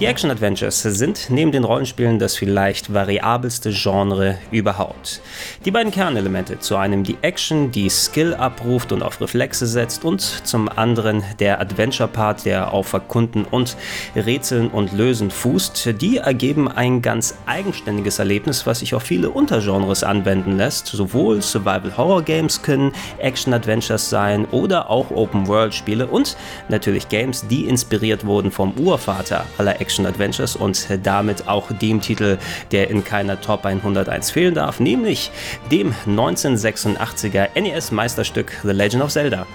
Die Action-Adventures sind neben den Rollenspielen das vielleicht variabelste Genre überhaupt. Die beiden Kernelemente, zu einem die Action, die Skill abruft und auf Reflexe setzt und zum anderen der Adventure-Part, der auf Erkunden und Rätseln und Lösen fußt, die ergeben ein ganz eigenständiges Erlebnis, was sich auf viele Untergenres anwenden lässt. Sowohl Survival-Horror-Games können Action-Adventures sein oder auch Open-World-Spiele und natürlich Games, die inspiriert wurden vom Urvater aller Action Action-Adventures und damit auch dem Titel, der in keiner Top 101 fehlen darf, nämlich dem 1986er NES-Meisterstück The Legend of Zelda.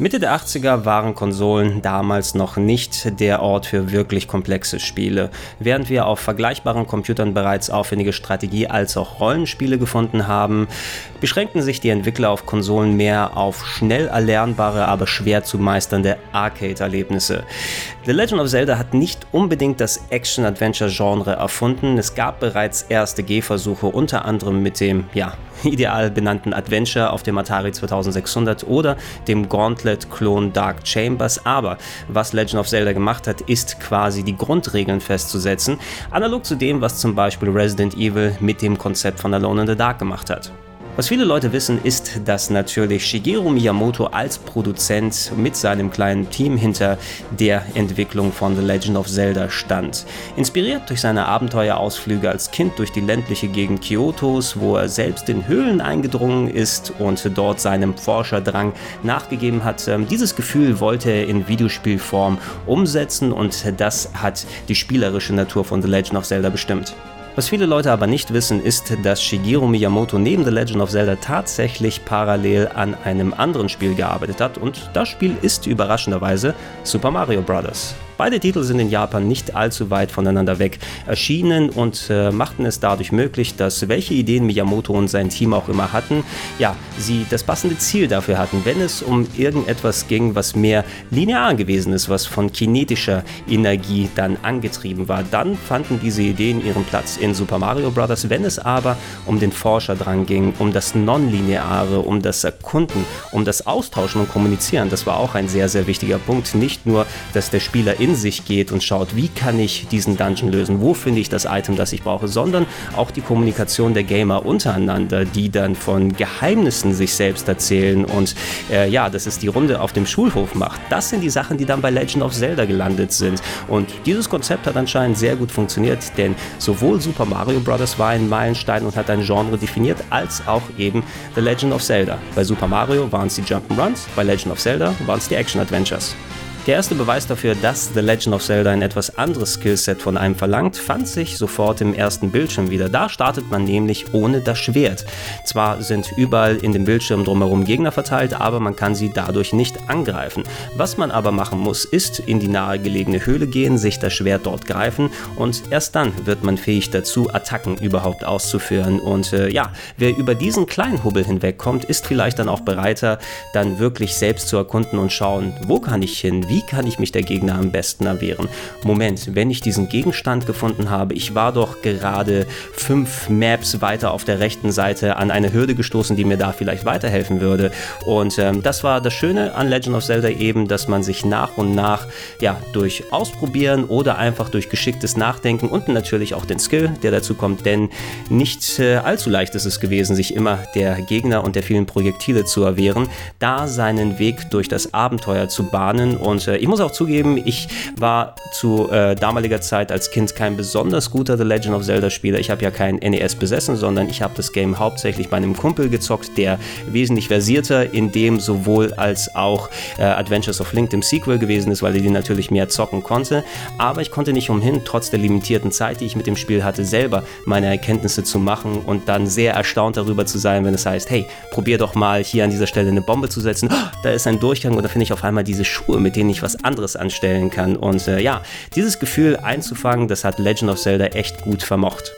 Mitte der 80er waren Konsolen damals noch nicht der Ort für wirklich komplexe Spiele. Während wir auf vergleichbaren Computern bereits aufwendige Strategie- als auch Rollenspiele gefunden haben, beschränkten sich die Entwickler auf Konsolen mehr auf schnell erlernbare, aber schwer zu meisternde Arcade-Erlebnisse. The Legend of Zelda hat nicht unbedingt das Action-Adventure-Genre erfunden. Es gab bereits erste Gehversuche, unter anderem mit dem, ja, ideal benannten Adventure auf dem Atari 2600 oder dem Gauntlet-Klon Dark Chambers. Aber was Legend of Zelda gemacht hat, ist quasi die Grundregeln festzusetzen, analog zu dem, was zum Beispiel Resident Evil mit dem Konzept von Alone in the Dark gemacht hat. Was viele Leute wissen, ist, dass natürlich Shigeru Miyamoto als Produzent mit seinem kleinen Team hinter der Entwicklung von The Legend of Zelda stand. Inspiriert durch seine Abenteuerausflüge als Kind durch die ländliche Gegend Kyotos, wo er selbst in Höhlen eingedrungen ist und dort seinem Forscherdrang nachgegeben hat. Ähm, dieses Gefühl wollte er in Videospielform umsetzen und das hat die spielerische Natur von The Legend of Zelda bestimmt. Was viele Leute aber nicht wissen, ist, dass Shigeru Miyamoto neben The Legend of Zelda tatsächlich parallel an einem anderen Spiel gearbeitet hat und das Spiel ist überraschenderweise Super Mario Bros. Beide Titel sind in Japan nicht allzu weit voneinander weg erschienen und äh, machten es dadurch möglich, dass welche Ideen Miyamoto und sein Team auch immer hatten, ja, sie das passende Ziel dafür hatten, wenn es um irgendetwas ging, was mehr linear gewesen ist, was von kinetischer Energie dann angetrieben war. Dann fanden diese Ideen ihren Platz in Super Mario Bros. Wenn es aber um den Forscherdrang ging, um das Nonlineare, um das Erkunden, um das Austauschen und Kommunizieren, das war auch ein sehr, sehr wichtiger Punkt. Nicht nur, dass der Spieler in in sich geht und schaut, wie kann ich diesen Dungeon lösen, wo finde ich das Item, das ich brauche, sondern auch die Kommunikation der Gamer untereinander, die dann von Geheimnissen sich selbst erzählen und äh, ja, dass es die Runde auf dem Schulhof macht. Das sind die Sachen, die dann bei Legend of Zelda gelandet sind. Und dieses Konzept hat anscheinend sehr gut funktioniert, denn sowohl Super Mario Bros. war ein Meilenstein und hat ein Genre definiert, als auch eben The Legend of Zelda. Bei Super Mario waren es die Jump'n'Runs, bei Legend of Zelda waren es die Action Adventures. Der erste Beweis dafür, dass The Legend of Zelda ein etwas anderes Skillset von einem verlangt, fand sich sofort im ersten Bildschirm wieder. Da startet man nämlich ohne das Schwert. Zwar sind überall in dem Bildschirm drumherum Gegner verteilt, aber man kann sie dadurch nicht angreifen. Was man aber machen muss, ist in die nahegelegene Höhle gehen, sich das Schwert dort greifen und erst dann wird man fähig dazu, Attacken überhaupt auszuführen. Und äh, ja, wer über diesen kleinen Hubbel hinwegkommt, ist vielleicht dann auch bereiter, dann wirklich selbst zu erkunden und schauen, wo kann ich hin, wie kann ich mich der Gegner am besten erwehren? Moment, wenn ich diesen Gegenstand gefunden habe, ich war doch gerade fünf Maps weiter auf der rechten Seite an eine Hürde gestoßen, die mir da vielleicht weiterhelfen würde. Und ähm, das war das Schöne an Legend of Zelda eben, dass man sich nach und nach ja durch Ausprobieren oder einfach durch geschicktes Nachdenken und natürlich auch den Skill, der dazu kommt, denn nicht äh, allzu leicht ist es gewesen, sich immer der Gegner und der vielen Projektile zu erwehren, da seinen Weg durch das Abenteuer zu bahnen und Und äh, ich muss auch zugeben, ich war zu äh, damaliger Zeit als Kind kein besonders guter The Legend of Zelda Spieler. Ich habe ja kein NES besessen, sondern ich habe das Game hauptsächlich bei einem Kumpel gezockt, der wesentlich versierter in dem sowohl als auch äh, Adventures of Link, dem Sequel gewesen ist, weil er die natürlich mehr zocken konnte. Aber ich konnte nicht umhin, trotz der limitierten Zeit, die ich mit dem Spiel hatte, selber meine Erkenntnisse zu machen und dann sehr erstaunt darüber zu sein, wenn es heißt, hey, probier doch mal hier an dieser Stelle eine Bombe zu setzen. Oh, da ist ein Durchgang und da finde ich auf einmal diese Schuhe, mit denen ich was anderes anstellen kann. Und äh, ja, dieses Gefühl einzufangen, das hat Legend of Zelda echt gut vermocht.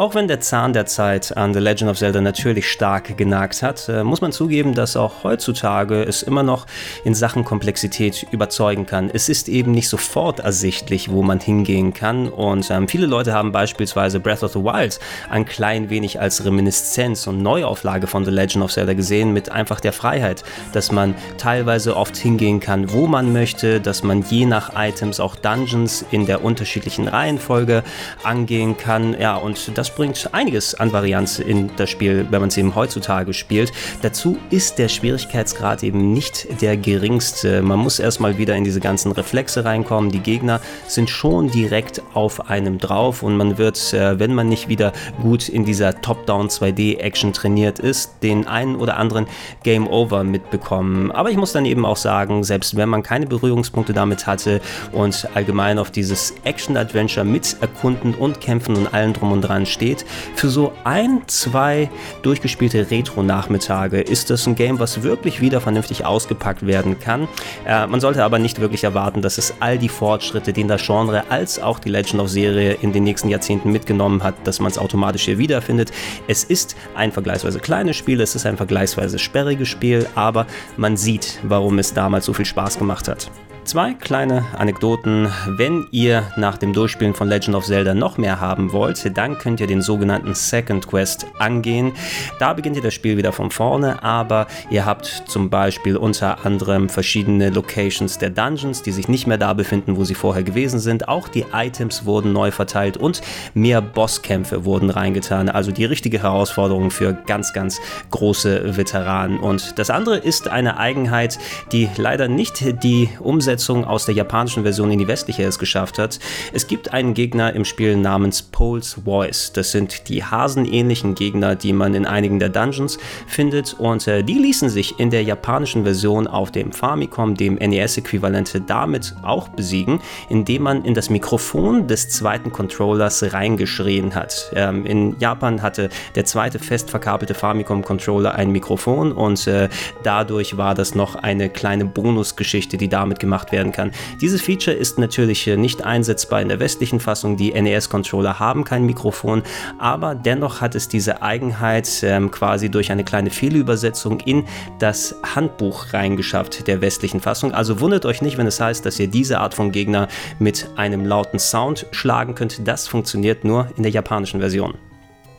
Auch wenn der Zahn der Zeit an The Legend of Zelda natürlich stark genagt hat, äh, muss man zugeben, dass auch heutzutage es immer noch in Sachen Komplexität überzeugen kann. Es ist eben nicht sofort ersichtlich, wo man hingehen kann und ähm, viele Leute haben beispielsweise Breath of the Wild ein klein wenig als Reminiszenz und Neuauflage von The Legend of Zelda gesehen mit einfach der Freiheit, dass man teilweise oft hingehen kann, wo man möchte, dass man je nach Items auch Dungeons in der unterschiedlichen Reihenfolge angehen kann. Ja, und das bringt einiges an Varianz in das Spiel, wenn man es eben heutzutage spielt. Dazu ist der Schwierigkeitsgrad eben nicht der geringste. Man muss erstmal wieder in diese ganzen Reflexe reinkommen. Die Gegner sind schon direkt auf einem drauf und man wird, äh, wenn man nicht wieder gut in dieser Top-Down 2D-Action trainiert ist, den einen oder anderen Game Over mitbekommen. Aber ich muss dann eben auch sagen, selbst wenn man keine Berührungspunkte damit hatte und allgemein auf dieses Action-Adventure mit Erkunden und Kämpfen und allem drum und dran steht. Für so ein, zwei durchgespielte Retro-Nachmittage ist das ein Game, was wirklich wieder vernünftig ausgepackt werden kann. Äh, man sollte aber nicht wirklich erwarten, dass es all die Fortschritte, die in das Genre als auch die Legend of Serie in den nächsten Jahrzehnten mitgenommen hat, dass man es automatisch hier wiederfindet. Es ist ein vergleichsweise kleines Spiel, es ist ein vergleichsweise sperriges Spiel, aber man sieht, warum es damals so viel Spaß gemacht hat. Zwei kleine Anekdoten. Wenn ihr nach dem Durchspielen von Legend of Zelda noch mehr haben wollt, dann könnt ihr den sogenannten Second Quest angehen. Da beginnt ihr das Spiel wieder von vorne, aber ihr habt zum Beispiel unter anderem verschiedene Locations der Dungeons, die sich nicht mehr da befinden, wo sie vorher gewesen sind. Auch die Items wurden neu verteilt und mehr Bosskämpfe wurden reingetan. Also die richtige Herausforderung für ganz, ganz große Veteranen. Und das andere ist eine Eigenheit, die leider nicht die Umsetzung Umsetzung aus der japanischen Version in die westliche es geschafft hat. Es gibt einen Gegner im Spiel namens Pole's Voice. Das sind die hasenähnlichen Gegner, die man in einigen der Dungeons findet und äh, die ließen sich in der japanischen Version auf dem Famicom, dem NES-Äquivalente, damit auch besiegen, indem man in das Mikrofon des zweiten Controllers reingeschrien hat. Ähm, in Japan hatte der zweite fest verkabelte Famicom-Controller ein Mikrofon und äh, dadurch war das noch eine kleine Bonusgeschichte, die damit gemacht werden kann. Dieses Feature ist natürlich nicht einsetzbar in der westlichen Fassung. Die NES-Controller haben kein Mikrofon, aber dennoch hat es diese Eigenheit ähm, quasi durch eine kleine Fehlübersetzung in das Handbuch reingeschafft der westlichen Fassung. Also wundert euch nicht, wenn es heißt, dass ihr diese Art von Gegner mit einem lauten Sound schlagen könnt. Das funktioniert nur in der japanischen Version.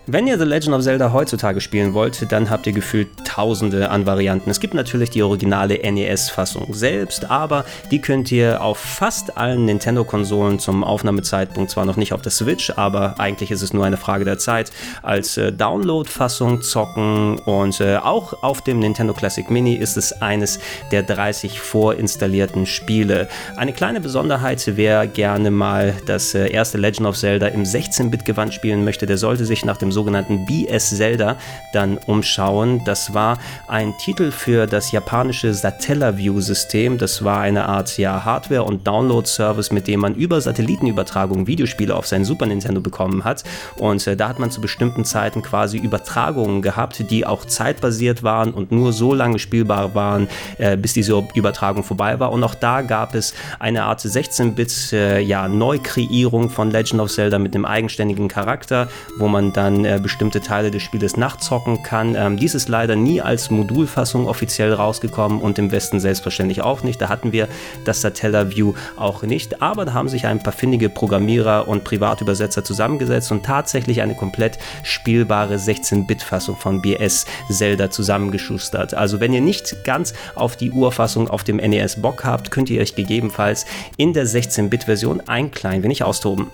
Wenn ihr The Legend of Zelda heutzutage spielen wollt, dann habt ihr gefühlt tausende an Varianten. Es gibt natürlich die originale NES-Fassung selbst, aber die könnt ihr auf fast allen Nintendo-Konsolen zum Aufnahmezeitpunkt zwar noch nicht auf der Switch, aber eigentlich ist es nur eine Frage der Zeit, als äh, Download-Fassung zocken und äh, auch auf dem Nintendo Classic Mini ist es eines der 30 vorinstallierten Spiele. Eine kleine Besonderheit, wer gerne mal das äh, erste Legend of Zelda im 16-Bit-Gewand spielen möchte, der sollte sich nach dem sogenannten BS Zelda dann umschauen. Das war ein Titel für das japanische Satellaview-System. Das war eine Art ja, Hardware- und Download-Service, mit dem man über Satellitenübertragung Videospiele auf sein Super Nintendo bekommen hat. Und äh, da hat man zu bestimmten Zeiten quasi Übertragungen gehabt, die auch zeitbasiert waren und nur so lange spielbar waren, äh, bis diese Übertragung vorbei war. Und auch da gab es eine Art 16-Bit äh, ja, von Legend of Zelda mit einem eigenständigen Charakter, wo man dann äh, bestimmte Teile des Spieles nachzocken kann. Ähm, dies ist leider nie als Modulfassung offiziell rausgekommen und im Westen selbstverständlich auch nicht. Da hatten wir das Satellaview auch nicht, aber da haben sich ein paar findige Programmierer und Privatübersetzer zusammengesetzt und tatsächlich eine komplett spielbare 16-Bit-Fassung von BS Zelda zusammengeschustert. Also wenn ihr nicht ganz auf die Urfassung auf dem NES Bock habt, könnt ihr euch gegebenenfalls in der 16-Bit-Version ein klein wenig austoben.